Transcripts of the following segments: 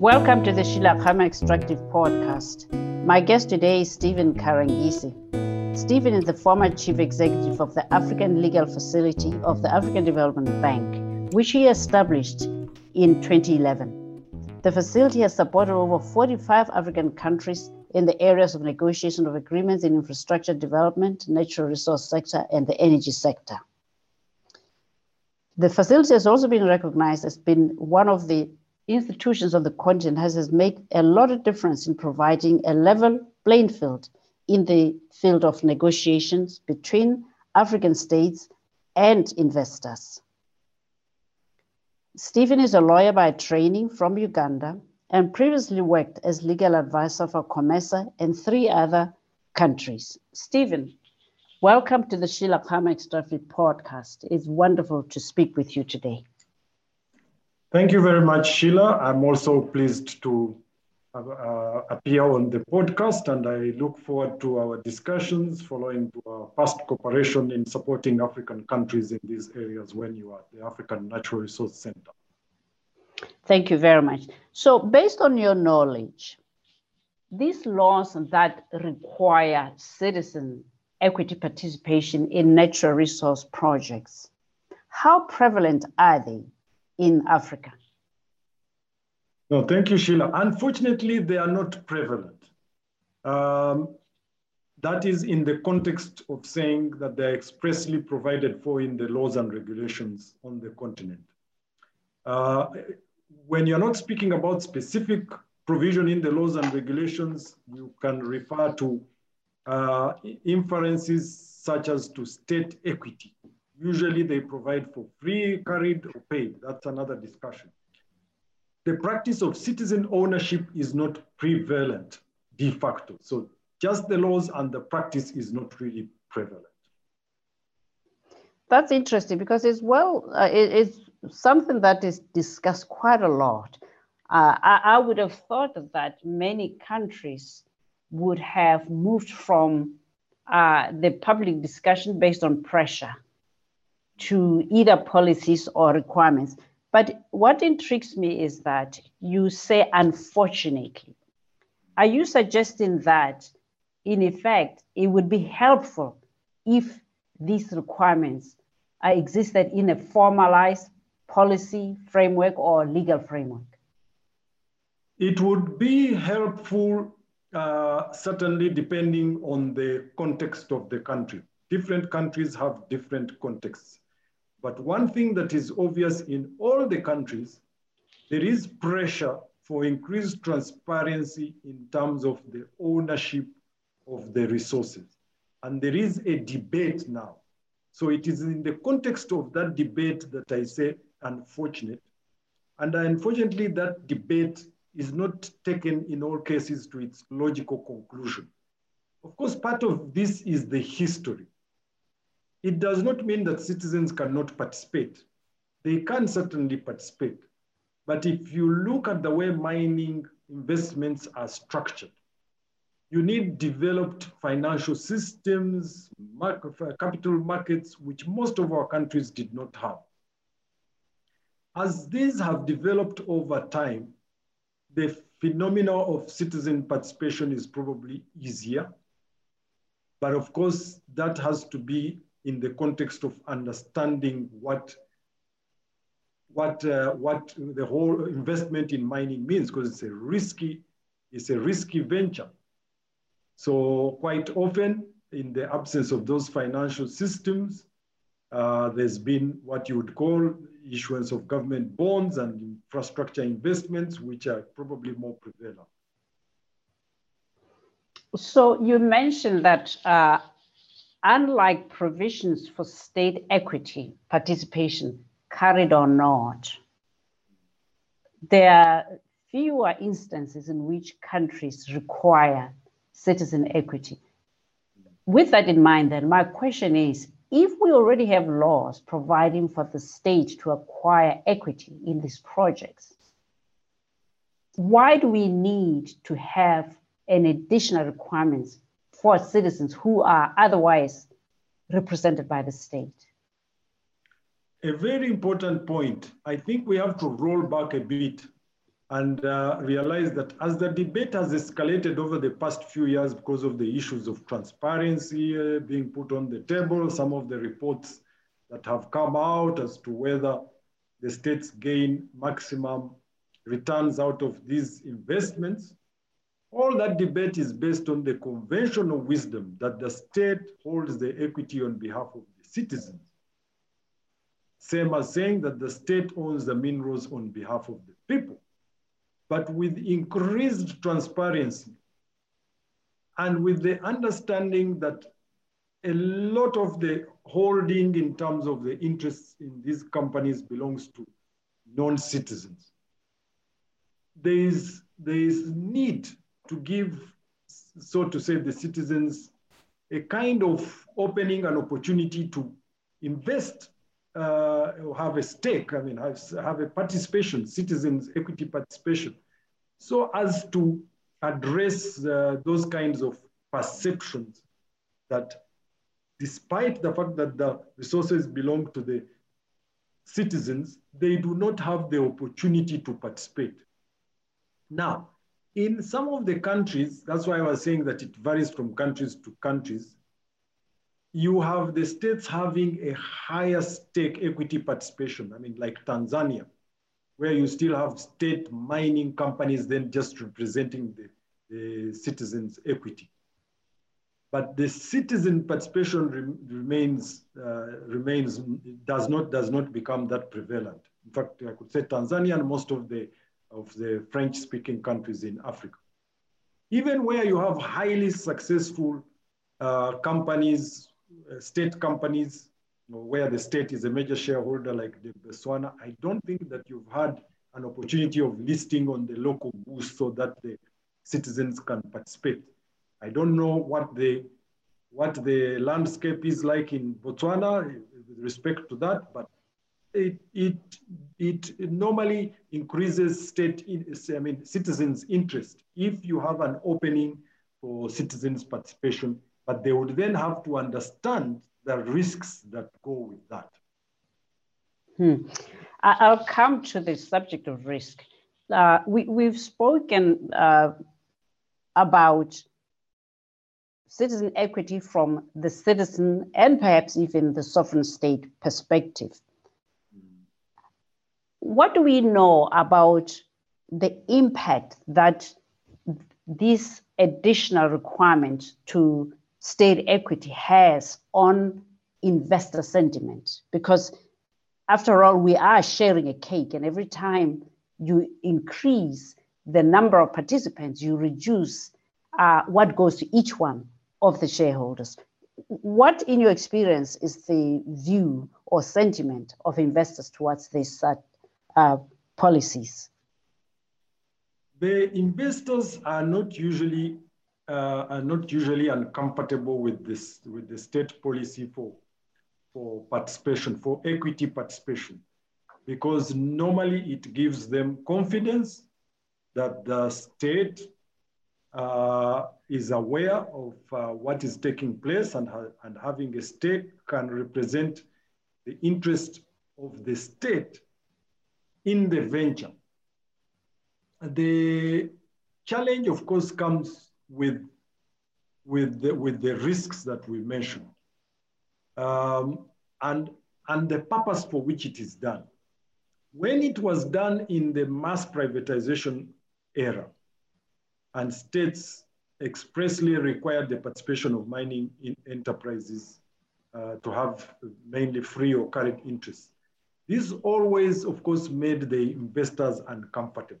Welcome to the Sheila Khama Extractive Podcast. My guest today is Stephen Karangizi. Stephen is the former chief executive of the African Legal Facility of the African Development Bank, which he established in 2011. The facility has supported over 45 African countries in the areas of negotiation of agreements in infrastructure development, natural resource sector, and the energy sector. The facility has also been recognized as being one of the institutions of the continent has, has made a lot of difference in providing a level playing field in the field of negotiations between African states and investors. Stephen is a lawyer by training from Uganda and previously worked as legal advisor for COMESA and three other countries. Stephen, welcome to the Sheila Extractive podcast. It's wonderful to speak with you today. Thank you very much, Sheila. I'm also pleased to uh, appear on the podcast, and I look forward to our discussions following our past cooperation in supporting African countries in these areas when you are the African Natural Resource Center. Thank you very much. So, based on your knowledge, these laws that require citizen equity participation in natural resource projects, how prevalent are they? In Africa? No, thank you, Sheila. Unfortunately, they are not prevalent. Um, that is in the context of saying that they're expressly provided for in the laws and regulations on the continent. Uh, when you're not speaking about specific provision in the laws and regulations, you can refer to uh, inferences such as to state equity. Usually they provide for free, carried, or paid. That's another discussion. The practice of citizen ownership is not prevalent de facto. So just the laws and the practice is not really prevalent. That's interesting because it's well, uh, it, it's something that is discussed quite a lot. Uh, I, I, would have thought that many countries would have moved from uh, the public discussion based on pressure to either policies or requirements. But what intrigues me is that you say, unfortunately. Are you suggesting that, in effect, it would be helpful if these requirements existed in a formalized policy framework or legal framework? It would be helpful, uh, certainly depending on the context of the country. Different countries have different contexts. But one thing that is obvious in all the countries, there is pressure for increased transparency in terms of the ownership of the resources. And there is a debate now. So it is in the context of that debate that I say unfortunate. And unfortunately, that debate is not taken in all cases to its logical conclusion. Of course, part of this is the history. It does not mean that citizens cannot participate. They can certainly participate. But if you look at the way mining investments are structured, you need developed financial systems, capital markets, which most of our countries did not have. As these have developed over time, the phenomena of citizen participation is probably easier. But of course, that has to be in the context of understanding what what uh, what the whole investment in mining means because it's a risky it's a risky venture. So quite often in the absence of those financial systems uh, there's been what you would call issuance of government bonds and infrastructure investments which are probably more prevalent. So you mentioned that uh, unlike provisions for state equity participation, carried or not, there are fewer instances in which countries require citizen equity. With that in mind, then, my question is if we already have laws providing for the state to acquire equity in these projects, why do we need to have an additional requirements for citizens who are otherwise represented by the state? A very important point. I think we have to roll back a bit and uh, realized that as the debate has escalated over the past few years because of the issues of transparency uh, being put on the table, some of the reports that have come out as to whether the states gain maximum returns out of these investments, all that debate is based on the conventional wisdom that the state holds the equity on behalf of the citizens. Same as saying that the state owns the minerals on behalf of the people. But with increased transparency and with the understanding that a lot of the holding in terms of the interests in these companies belongs to non-citizens. There is, there is need to give, so to say, the citizens a kind of opening an opportunity to invest uh, have a stake, I mean, have, have a participation, citizens' equity participation, so as to address uh, those kinds of perceptions that despite the fact that the resources belong to the citizens, they do not have the opportunity to participate. Now, in some of the countries, that's why I was saying that it varies from countries to countries, you have the states having a higher stake equity participation. I mean, like Tanzania, where you still have state mining companies then just representing the, the citizens' equity. But the citizen participation re remains, uh, remains, does not, does not become that prevalent. In fact, I could say Tanzania and most of the, of the French-speaking countries in Africa. Even where you have highly successful uh, companies uh, state companies you know, where the state is a major shareholder like the Botswana, I don't think that you've had an opportunity of listing on the local bourse so that the citizens can participate. I don't know what the what the landscape is like in Botswana with respect to that, but it it it normally increases state I mean citizens' interest if you have an opening for citizens' participation but they would then have to understand the risks that go with that. Hmm. I'll come to the subject of risk. Uh, we, we've spoken uh, about citizen equity from the citizen and perhaps even the sovereign state perspective. What do we know about the impact that this additional requirement to state equity has on investor sentiment? Because after all we are sharing a cake and every time you increase the number of participants you reduce uh, what goes to each one of the shareholders. What in your experience is the view or sentiment of investors towards this uh, uh, policies. The investors are not usually uh, are not usually uncomfortable with this with the state policy for for participation for equity participation because normally it gives them confidence that the state uh, is aware of uh, what is taking place and, ha and having a stake can represent the interest of the state in the venture. The challenge, of course, comes with, with, the, with the risks that we mentioned um, and, and the purpose for which it is done. When it was done in the mass privatization era, and states expressly required the participation of mining in enterprises uh, to have mainly free or carried interest. This always, of course, made the investors uncomfortable.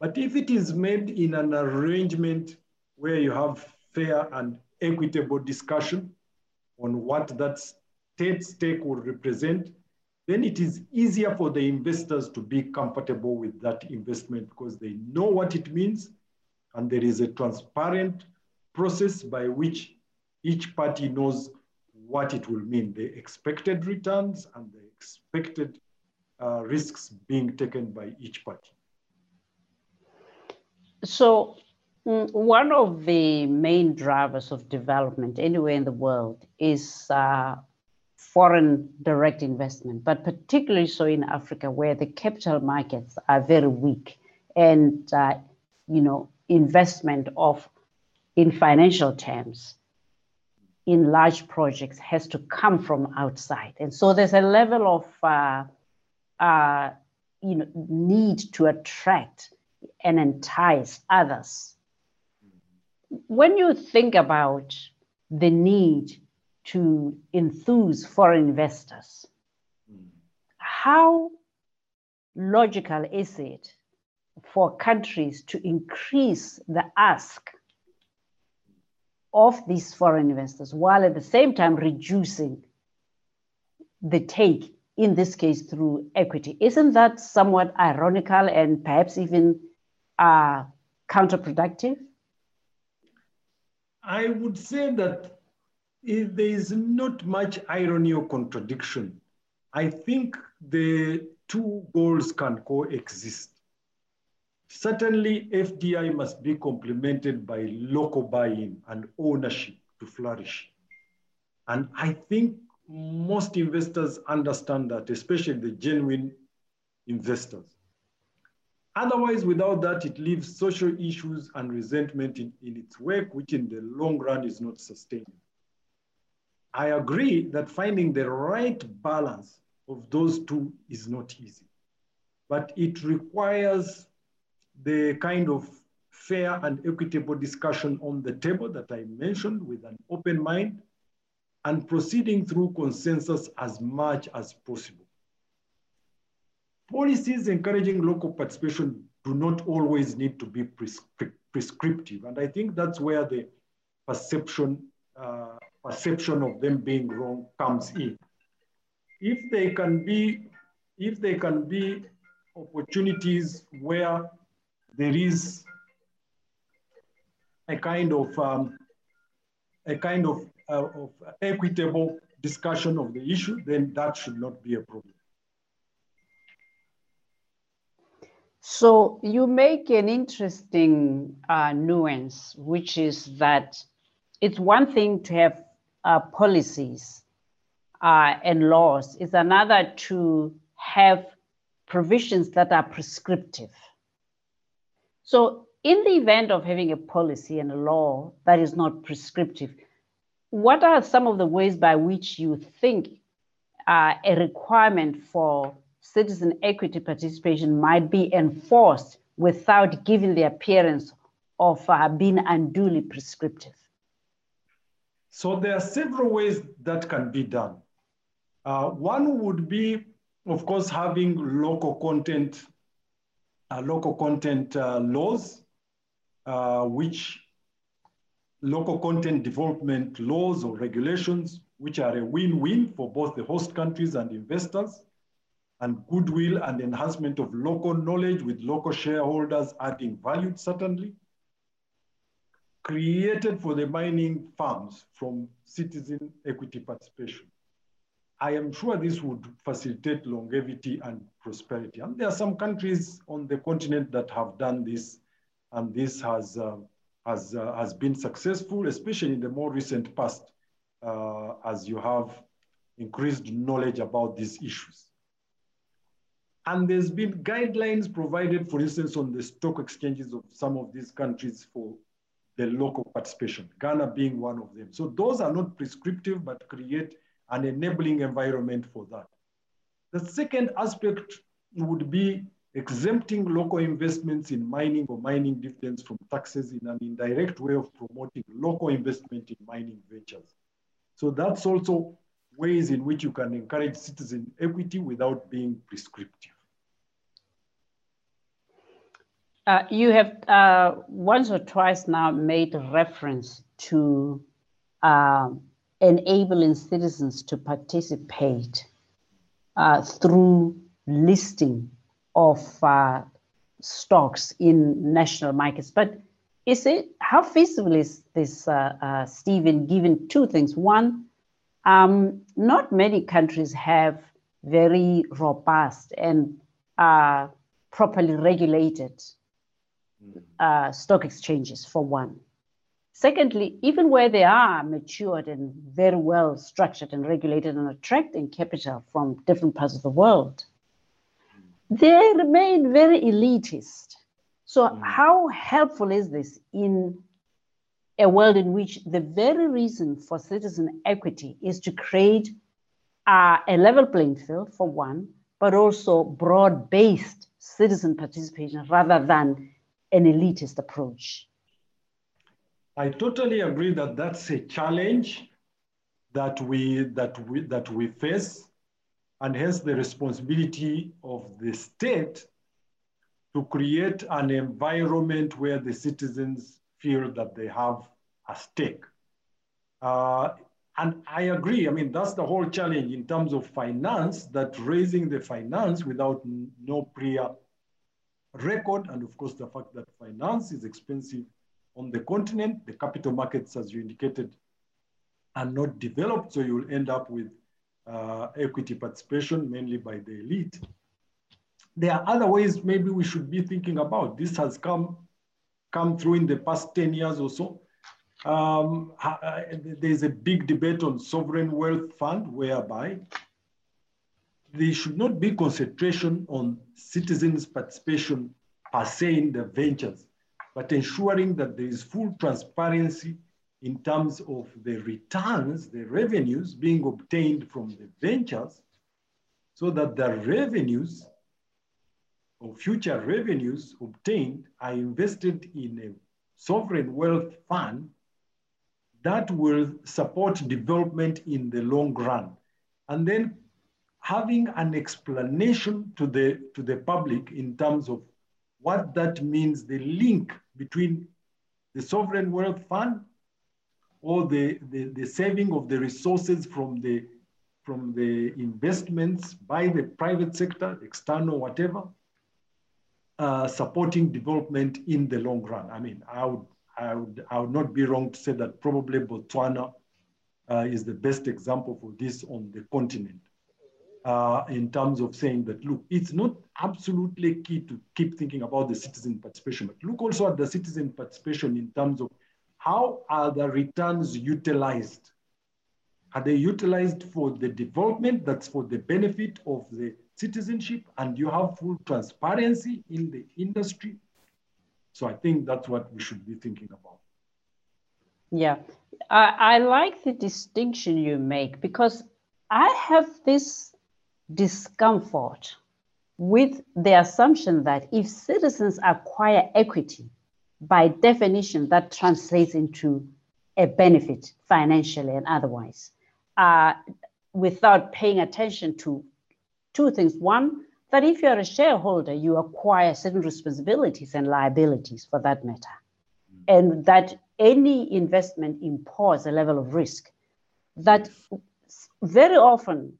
But if it is made in an arrangement where you have fair and equitable discussion on what that state stake will represent, then it is easier for the investors to be comfortable with that investment because they know what it means and there is a transparent process by which each party knows what it will mean, the expected returns and the expected uh, risks being taken by each party. So Mm, one of the main drivers of development anywhere in the world is uh, foreign direct investment, but particularly so in Africa, where the capital markets are very weak and uh, you know investment of in financial terms in large projects has to come from outside. And so there's a level of uh, uh, you know, need to attract and entice others. When you think about the need to enthuse foreign investors, how logical is it for countries to increase the ask of these foreign investors while at the same time reducing the take, in this case through equity. Isn't that somewhat ironical and perhaps even uh, counterproductive? I would say that there is not much irony or contradiction. I think the two goals can coexist. Certainly, FDI must be complemented by local buy-in and ownership to flourish. And I think most investors understand that, especially the genuine investors. Otherwise, without that, it leaves social issues and resentment in, in its wake, which in the long run is not sustainable. I agree that finding the right balance of those two is not easy, but it requires the kind of fair and equitable discussion on the table that I mentioned with an open mind and proceeding through consensus as much as possible. Policies encouraging local participation do not always need to be prescri prescriptive. And I think that's where the perception, uh, perception of them being wrong comes in. If they can be, if they can be opportunities where there is a kind of um, a kind of, uh, of equitable discussion of the issue, then that should not be a problem. So you make an interesting uh, nuance, which is that it's one thing to have uh, policies uh, and laws. It's another to have provisions that are prescriptive. So in the event of having a policy and a law that is not prescriptive, what are some of the ways by which you think uh, a requirement for citizen equity participation might be enforced without giving the appearance of uh, being unduly prescriptive? So there are several ways that can be done. Uh, one would be, of course, having local content local content uh, laws, uh, which local content development laws or regulations, which are a win-win for both the host countries and investors, and goodwill and enhancement of local knowledge with local shareholders adding value, certainly. Created for the mining farms from citizen equity participation. I am sure this would facilitate longevity and prosperity. And there are some countries on the continent that have done this, and this has, uh, has, uh, has been successful, especially in the more recent past, uh, as you have increased knowledge about these issues. And there's been guidelines provided, for instance, on the stock exchanges of some of these countries for the local participation, Ghana being one of them. So those are not prescriptive, but create an enabling environment for that. The second aspect would be exempting local investments in mining or mining dividends from taxes in an indirect way of promoting local investment in mining ventures. So that's also ways in which you can encourage citizen equity without being prescriptive. Uh, you have uh, once or twice now made reference to um, enabling citizens to participate uh, through listing of uh, stocks in national markets. But is it how feasible is this, uh, uh Stephen? Given two things: one, um, not many countries have very robust and uh, properly regulated mm. uh, stock exchanges. For one, Secondly, even where they are matured and very well structured and regulated and attracting capital from different parts of the world, they remain very elitist So, mm. how helpful is this in a world in which the very reason for citizen equity is to create uh, a level playing field, for one, but also broad based citizen participation rather than an elitist approach? I totally agree that that's a challenge that we, that we, that we face, and hence the responsibility of the state to create an environment where the citizens feel that they have a stake. Uh, and I agree, I mean, that's the whole challenge in terms of finance, that raising the finance without no prior record, and of course the fact that finance is expensive on the continent, the capital markets, as you indicated, are not developed, so you'll end up with uh, equity participation, mainly by the elite. There are other ways maybe we should be thinking about. This has come, come through in the past 10 years or so. Um, uh, there's a big debate on sovereign wealth fund whereby there should not be concentration on citizens' participation per se in the ventures, but ensuring that there is full transparency in terms of the returns, the revenues being obtained from the ventures, so that the revenues or future revenues obtained are invested in a sovereign wealth fund that will support development in the long run. And then having an explanation to the, to the public in terms of what that means, the link between the sovereign wealth fund or the, the, the saving of the resources from the, from the investments by the private sector, external, whatever, uh, supporting development in the long run. I mean, I would, I would, I would not be wrong to say that probably Botswana uh, is the best example for this on the continent uh, in terms of saying that, look, it's not absolutely key to keep thinking about the citizen participation, but look also at the citizen participation in terms of how are the returns utilized? Are they utilized for the development that's for the benefit of the citizenship and you have full transparency in the industry? So I think that's what we should be thinking about. Yeah, I, I like the distinction you make because I have this discomfort with the assumption that if citizens acquire equity, by definition, that translates into a benefit financially and otherwise, uh, without paying attention to two things. One, that if you're a shareholder, you acquire certain responsibilities and liabilities for that matter, and that any investment imposes a level of risk that very often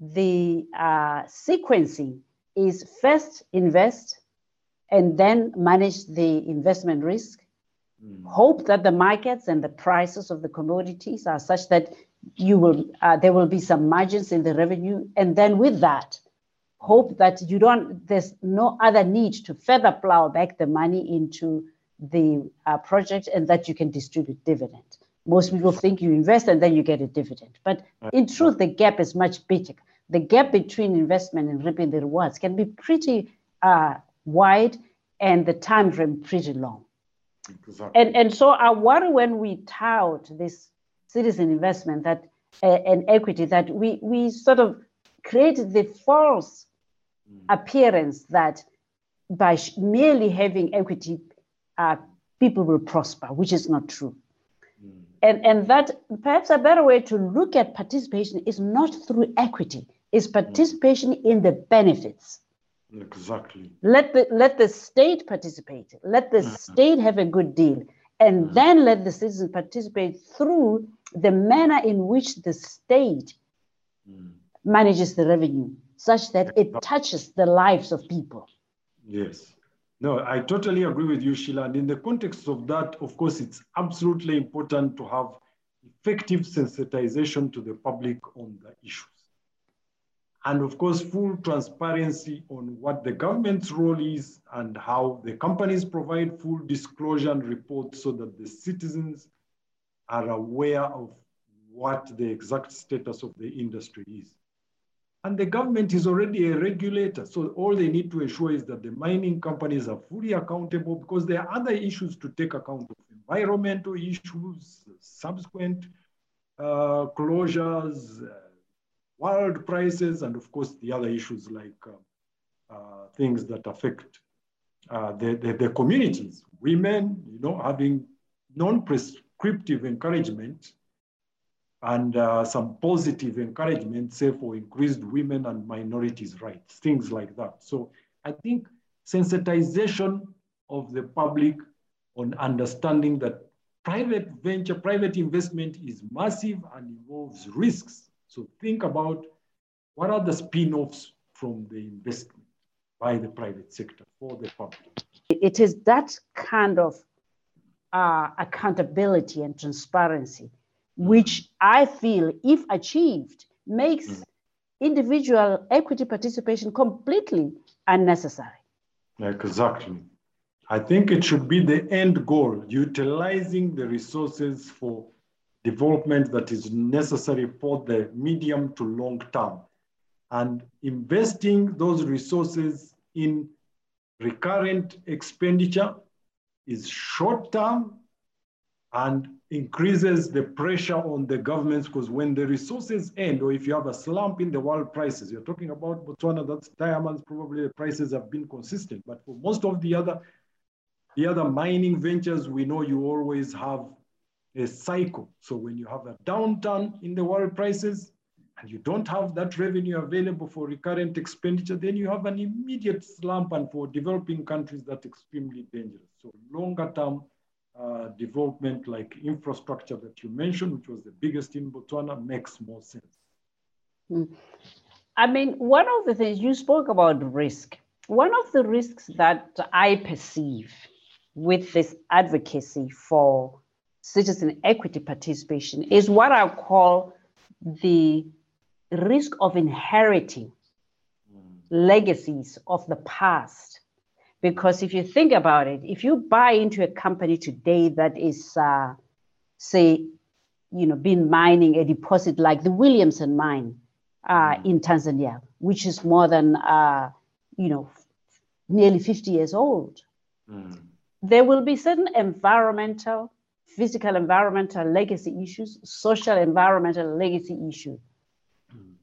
the uh, sequencing is first invest and then manage the investment risk. Mm. Hope that the markets and the prices of the commodities are such that you will uh, there will be some margins in the revenue, and then with that, hope that you don't there's no other need to further plow back the money into the uh, project, and that you can distribute dividend. Most people think you invest and then you get a dividend, but in truth, the gap is much bigger the gap between investment and reaping the rewards can be pretty uh, wide and the time frame pretty long. Exactly. And, and so I worry when we tout this citizen investment that uh, and equity that we, we sort of create the false mm. appearance that by merely having equity, uh, people will prosper, which is not true. Mm. And, and that perhaps a better way to look at participation is not through equity, is participation in the benefits. Exactly. Let the let the state participate. Let the mm-hmm. state have a good deal, and mm-hmm. then let the citizens participate through the manner in which the state manages the revenue, such that it touches the lives of people. Yes. No, I totally agree with you, Sheila. And in the context of that, of course, it's absolutely important to have effective sensitization to the public on the issue and of course, full transparency on what the government's role is and how the companies provide full disclosure and reports so that the citizens are aware of what the exact status of the industry is. And the government is already a regulator. So all they need to ensure is that the mining companies are fully accountable because there are other issues to take account of environmental issues, subsequent uh, closures, uh, world prices, and of course the other issues like uh, uh things that affect uh, the, the, the, communities. Women, you know, having non-prescriptive encouragement and uh, some positive encouragement, say for increased women and minorities' rights, things like that. So I think sensitization of the public on understanding that private venture, private investment is massive and involves risks. So think about what are the spin-offs from the investment by the private sector for the public. It is that kind of uh, accountability and transparency which I feel, if achieved, makes mm. individual equity participation completely unnecessary. Exactly. I think it should be the end goal, utilizing the resources for development that is necessary for the medium to long term and investing those resources in recurrent expenditure is short term and increases the pressure on the governments because when the resources end, or if you have a slump in the world prices, you're talking about Botswana, that's diamonds, probably the prices have been consistent. But for most of the other, the other mining ventures, we know you always have a cycle. So when you have a downturn in the world prices and you don't have that revenue available for recurrent expenditure, then you have an immediate slump. And for developing countries, that's extremely dangerous. So longer term, uh, development like infrastructure that you mentioned, which was the biggest in Botswana, makes more sense. Mm. I mean, one of the things you spoke about risk. One of the risks that I perceive with this advocacy for citizen equity participation is what I call the risk of inheriting legacies of the past because if you think about it, if you buy into a company today that is, uh, say, you know, been mining a deposit like the Williamson mine uh, mm. in Tanzania, which is more than, uh, you know, nearly 50 years old, mm. there will be certain environmental, physical environmental legacy issues, social environmental legacy issues. Mm.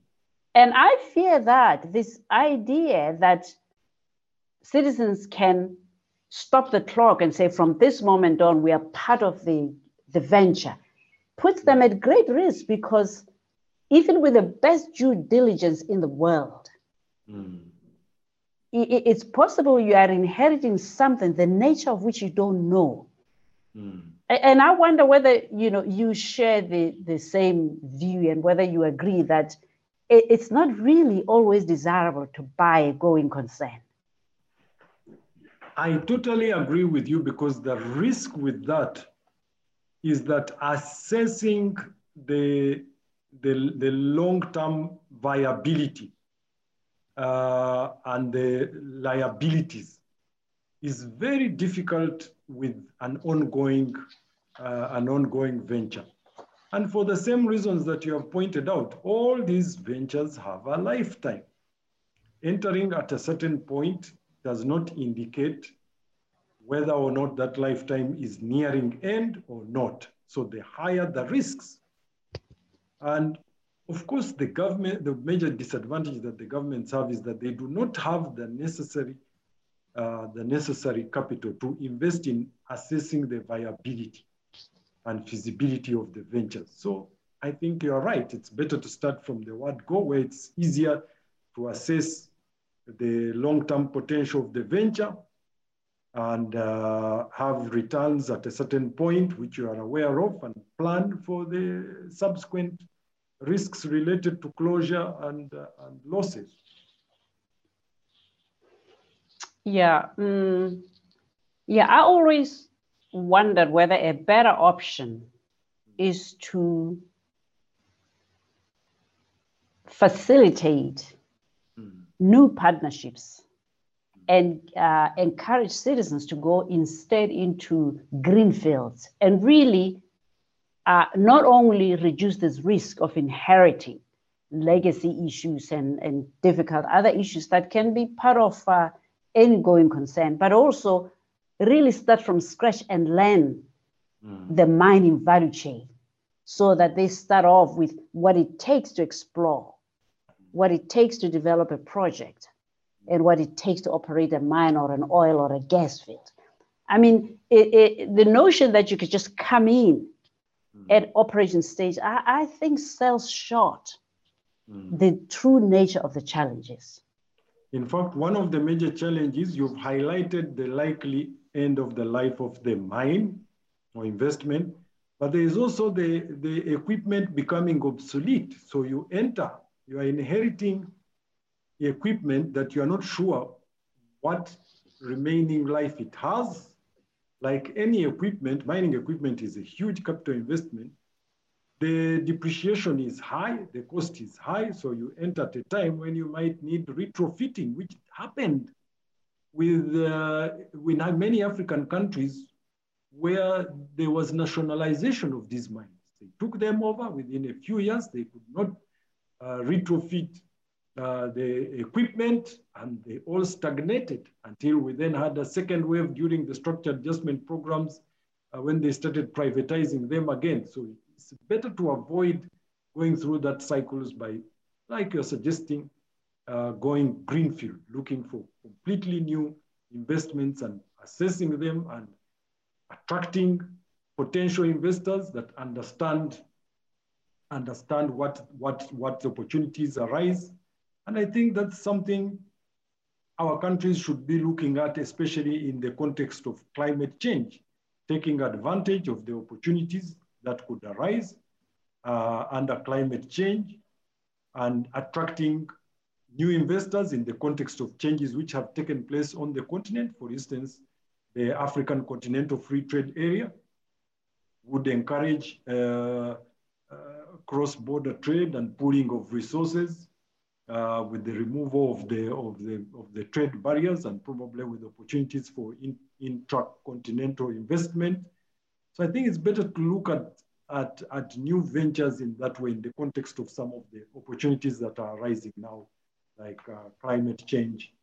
And I fear that this idea that citizens can stop the clock and say, from this moment on, we are part of the, the venture, puts them at great risk because even with the best due diligence in the world, mm. it, it's possible you are inheriting something, the nature of which you don't know. Mm. And I wonder whether you know you share the, the same view and whether you agree that it, it's not really always desirable to buy a going concern. I totally agree with you because the risk with that is that assessing the, the, the long-term viability uh, and the liabilities is very difficult with an ongoing, uh, an ongoing venture. And for the same reasons that you have pointed out, all these ventures have a lifetime. Entering at a certain point does not indicate whether or not that lifetime is nearing end or not. So the higher the risks. And of course, the government, the major disadvantage that the governments have is that they do not have the necessary, uh, the necessary capital to invest in assessing the viability and feasibility of the ventures. So I think you're right. It's better to start from the word go, where it's easier to assess the long-term potential of the venture and uh, have returns at a certain point, which you are aware of, and plan for the subsequent risks related to closure and, uh, and losses. Yeah, um, yeah. I always wondered whether a better option is to facilitate new partnerships and uh, encourage citizens to go instead into green fields and really uh, not only reduce this risk of inheriting legacy issues and, and difficult other issues that can be part of uh, any going concern, but also really start from scratch and learn mm. the mining value chain so that they start off with what it takes to explore, what it takes to develop a project, and what it takes to operate a mine or an oil or a gas field. I mean, it, it, the notion that you could just come in mm. at operation stage, I, I think sells short mm. the true nature of the challenges. In fact, one of the major challenges you've highlighted the likely end of the life of the mine or investment, but there is also the, the equipment becoming obsolete. So you enter, you are inheriting equipment that you are not sure what remaining life it has. Like any equipment, mining equipment is a huge capital investment. The depreciation is high, the cost is high, so you enter at a time when you might need retrofitting, which happened with, uh, with many African countries where there was nationalization of these mines. They took them over within a few years, they could not uh, retrofit uh, the equipment and they all stagnated until we then had a second wave during the structured adjustment programs uh, when they started privatizing them again. So it's better to avoid going through that cycles by, like you're suggesting, uh, going greenfield, looking for completely new investments and assessing them and attracting potential investors that understand understand what what what opportunities arise. And i think that's something our countries should be looking at especially in the context of climate change taking advantage of the opportunities that could arise uh, under climate change and attracting new investors in the context of changes which have taken place on the continent. For instance, the African Continental Free Trade Area would encourage uh, uh, cross-border trade and pooling of resources uh, with the removal of the, of, the, of the trade barriers and probably with opportunities for in, intra-continental investment. So I think it's better to look at at, at new ventures in that way in the context of some of the opportunities that are arising now, like uh, climate change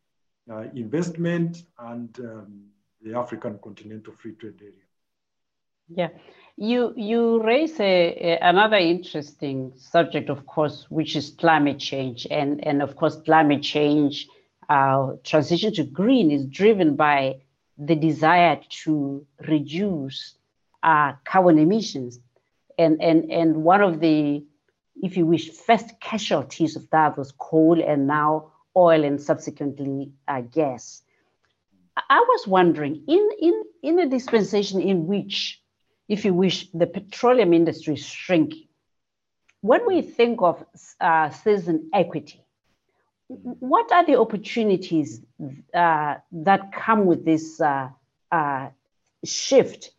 uh, investment and um, the African Continental Free Trade Area. Yeah, you you raise a, a, another interesting subject, of course, which is climate change, and and of course, climate change uh, transition to green is driven by the desire to reduce uh, carbon emissions and, and, and one of the, if you wish, first casualties of that was coal and now oil and subsequently uh, gas. I was wondering, in, in, in a dispensation in which, if you wish, the petroleum industry is shrinking, when we think of uh, citizen equity, what are the opportunities uh, that come with this uh, uh shift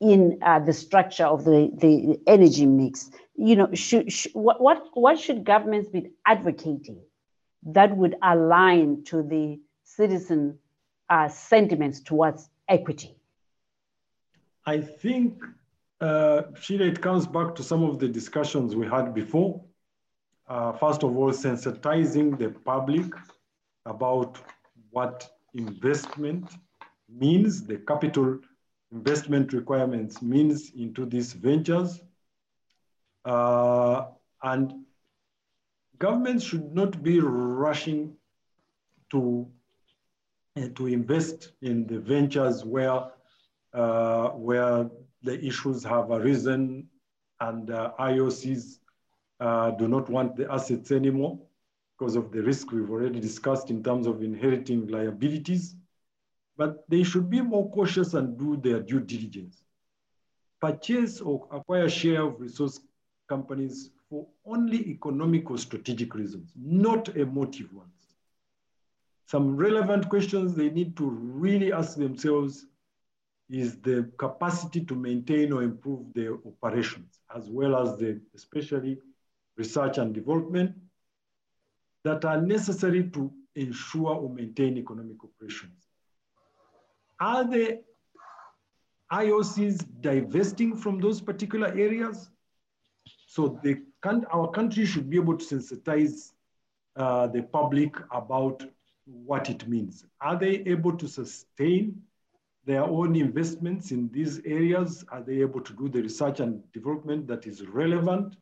in uh, the structure of the, the energy mix. You know, should, what, what, what should governments be advocating that would align to the citizen uh, sentiments towards equity? I think, uh, Sheila, it comes back to some of the discussions we had before. Uh, first of all, sensitizing the public about what investment means, the capital investment requirements means into these ventures. Uh, and governments should not be rushing to, uh, to invest in the ventures where, uh, where the issues have arisen and uh, IOCs uh, do not want the assets anymore because of the risk we've already discussed in terms of inheriting liabilities but they should be more cautious and do their due diligence. Purchase or acquire share of resource companies for only economic or strategic reasons, not emotive ones. Some relevant questions they need to really ask themselves is the capacity to maintain or improve their operations, as well as the, especially research and development that are necessary to ensure or maintain economic operations. Are the IOCs divesting from those particular areas? So our country should be able to sensitize uh, the public about what it means. Are they able to sustain their own investments in these areas? Are they able to do the research and development that is relevant?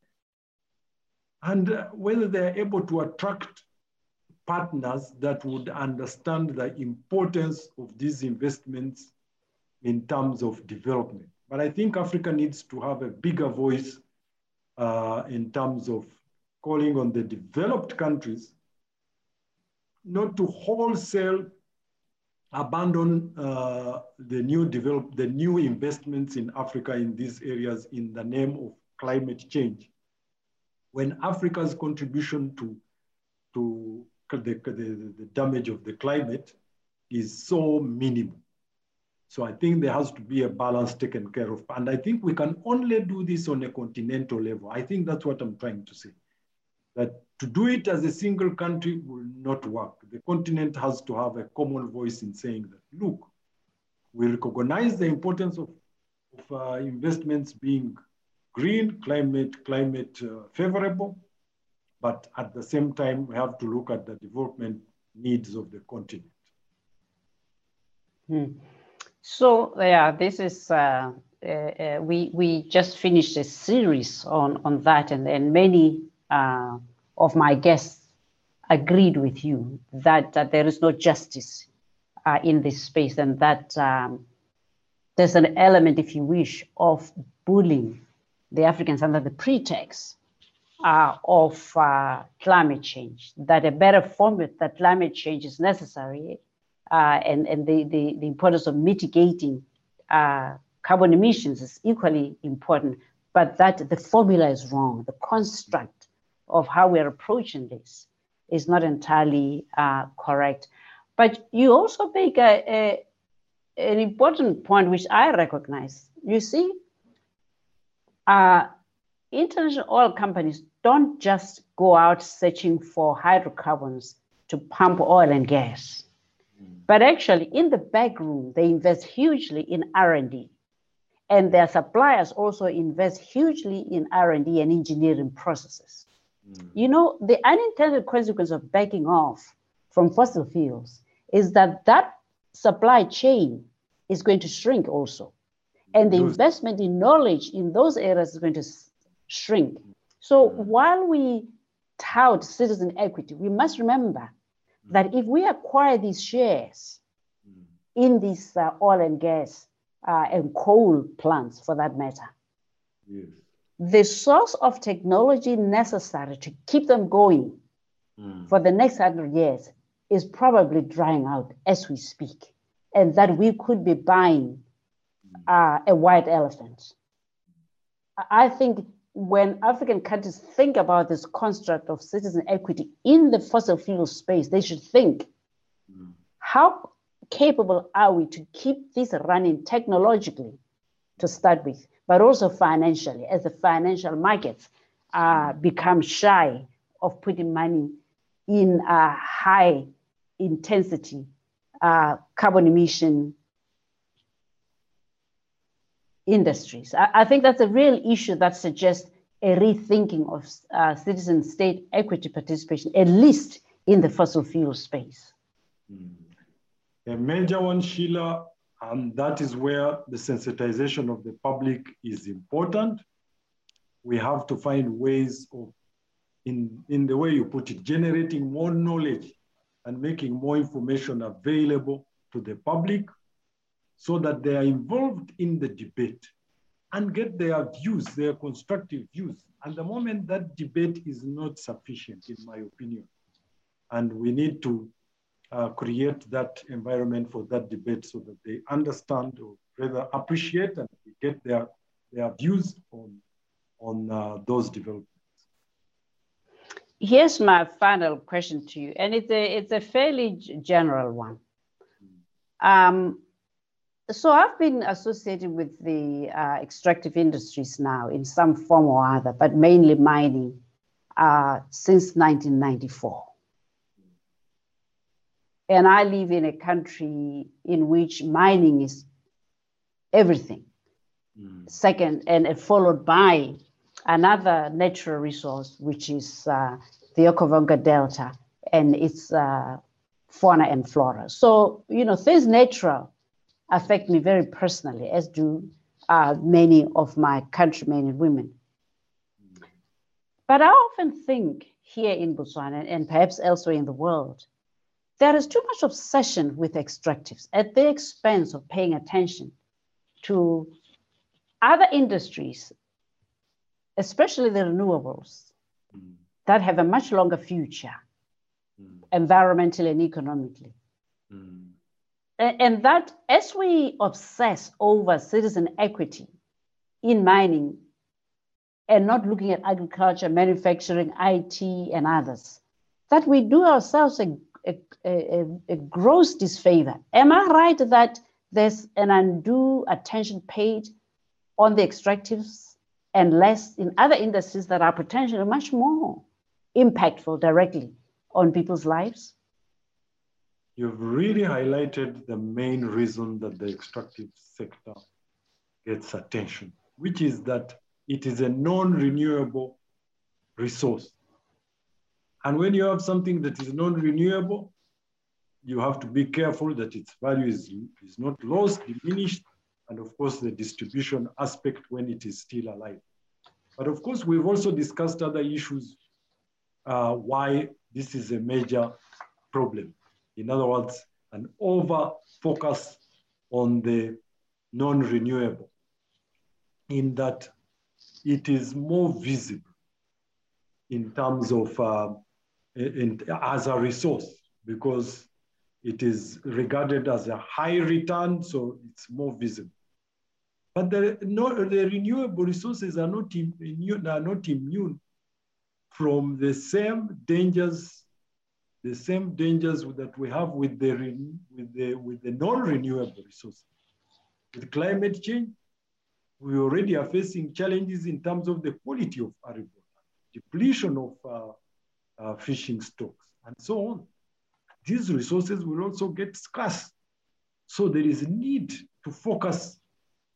And uh, whether they're able to attract partners that would understand the importance of these investments in terms of development. But I think Africa needs to have a bigger voice uh, in terms of calling on the developed countries not to wholesale abandon uh, the new develop the new investments in Africa in these areas in the name of climate change. When Africa's contribution to, to the, the, the damage of the climate is so minimal. So I think there has to be a balance taken care of. And I think we can only do this on a continental level. I think that's what I'm trying to say. That to do it as a single country will not work. The continent has to have a common voice in saying that, look, we recognize the importance of, of uh, investments being green, climate, climate uh, favorable, but at the same time, we have to look at the development needs of the continent. Hmm. So yeah, this is uh, uh, uh, we we just finished a series on on that, and and many uh, of my guests agreed with you that, that there is no justice uh, in this space, and that um, there's an element, if you wish, of bullying the Africans under the pretext uh, of climate change. That a better formula that climate change is necessary uh, and, and the, the, the, importance of mitigating uh, carbon emissions is equally important, but that the formula is wrong. The construct of how we're approaching this is not entirely uh, correct. But you also make a, a, an important point, which I recognize. You see, uh, international oil companies don't just go out searching for hydrocarbons to pump oil and gas but actually, in the back room, they invest hugely in R&D. And their suppliers also invest hugely in R&D and engineering processes. Mm. You know, the unintended consequence of backing off from fossil fuels is that that supply chain is going to shrink also. And the investment in knowledge in those areas is going to shrink. So mm. while we tout citizen equity, we must remember that if we acquire these shares in these uh, oil and gas uh, and coal plants, for that matter, yes. the source of technology necessary to keep them going mm. for the next hundred years is probably drying out as we speak, and that we could be buying uh, a white elephant. I think when African countries think about this construct of citizen equity in the fossil fuel space, they should think mm. how capable are we to keep this running technologically to start with, but also financially, as the financial markets uh, become shy of putting money in a high intensity uh, carbon emission industries. I, I, think that's a real issue that suggests a rethinking of uh, citizen state equity participation, at least in the fossil fuel space. Mm. A major one, Sheila, and that is where the sensitization of the public is important. We have to find ways of, in, in the way you put it, generating more knowledge and making more information available to the public so that they are involved in the debate and get their views, their constructive views. And the moment that debate is not sufficient, in my opinion, and we need to uh, create that environment for that debate so that they understand or rather appreciate and get their, their views on, on uh, those developments. Here's my final question to you, and it's a, it's a fairly general one. Um, so I've been associated with the uh, extractive industries now in some form or other, but mainly mining uh, since 1994. And I live in a country in which mining is everything. Mm. Second, and followed by another natural resource, which is uh, the Okavango Delta and its uh, fauna and flora. So, you know, things natural affect me very personally, as do uh, many of my countrymen and women. But I often think here in Botswana and perhaps elsewhere in the world, there is too much obsession with extractives at the expense of paying attention to other industries, especially the renewables, mm. that have a much longer future, mm. environmentally and economically. Mm. And, that as we obsess over citizen equity in mining and not looking at agriculture, manufacturing, IT, and others, that we do ourselves a, a, a, a gross disfavor. Am I right that there's an undue attention paid on the extractives and less in other industries that are potentially much more impactful directly on people's lives? You've really highlighted the main reason that the extractive sector gets attention, which is that it is a non-renewable resource. And when you have something that is non-renewable, you have to be careful that its value is, is not lost, diminished, and of course the distribution aspect when it is still alive. But of course, we've also discussed other issues uh, why this is a major problem. In other words, an over focus on the non-renewable in that it is more visible in terms of uh, in, as a resource because it is regarded as a high return, so it's more visible. But the, no, the renewable resources are not, immune, are not immune from the same dangers, the same dangers that we have with the, with the, with the non-renewable resources. With climate change, we already are facing challenges in terms of the quality of arable, depletion of uh, uh, fishing stocks, and so on. These resources will also get scarce. So there is a need to focus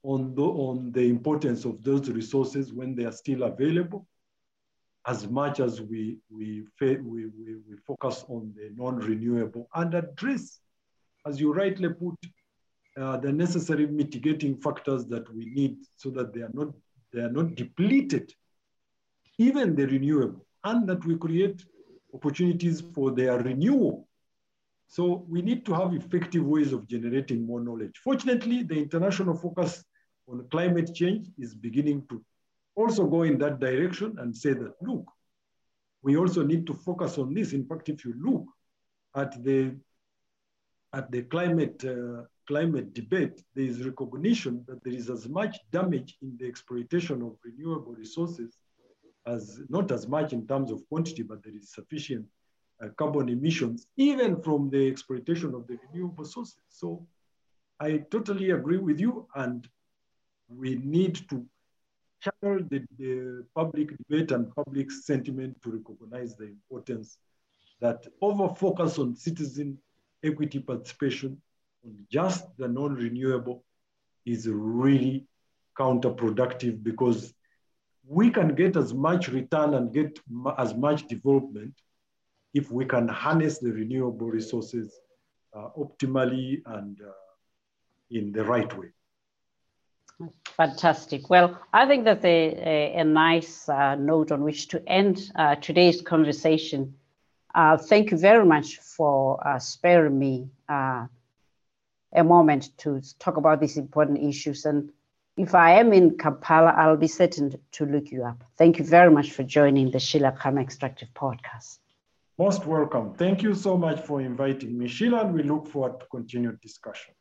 on the, on the importance of those resources when they are still available, as much as we, we, we, we, we focus on the non-renewable and address, as you rightly put, uh, the necessary mitigating factors that we need so that they are not, they are not depleted, even the renewable, and that we create opportunities for their renewal. So we need to have effective ways of generating more knowledge. Fortunately, the international focus on climate change is beginning to also go in that direction and say that, look, we also need to focus on this. In fact, if you look at the, at the climate, uh, climate debate, there is recognition that there is as much damage in the exploitation of renewable resources as not as much in terms of quantity, but there is sufficient uh, carbon emissions, even from the exploitation of the renewable sources. So I totally agree with you. And we need to channel the, the public debate and public sentiment to recognize the importance that over focus on citizen equity participation on just the non-renewable is really counterproductive because we can get as much return and get as much development if we can harness the renewable resources uh, optimally and uh, in the right way. Fantastic. Well, I think that's a, a, a nice uh, note on which to end uh, today's conversation. Uh, thank you very much for uh, sparing me uh, a moment to talk about these important issues. And if I am in Kampala, I'll be certain to look you up. Thank you very much for joining the Sheila Khama Extractive Podcast. Most welcome. Thank you so much for inviting me, Sheila, and we look forward to continued discussion.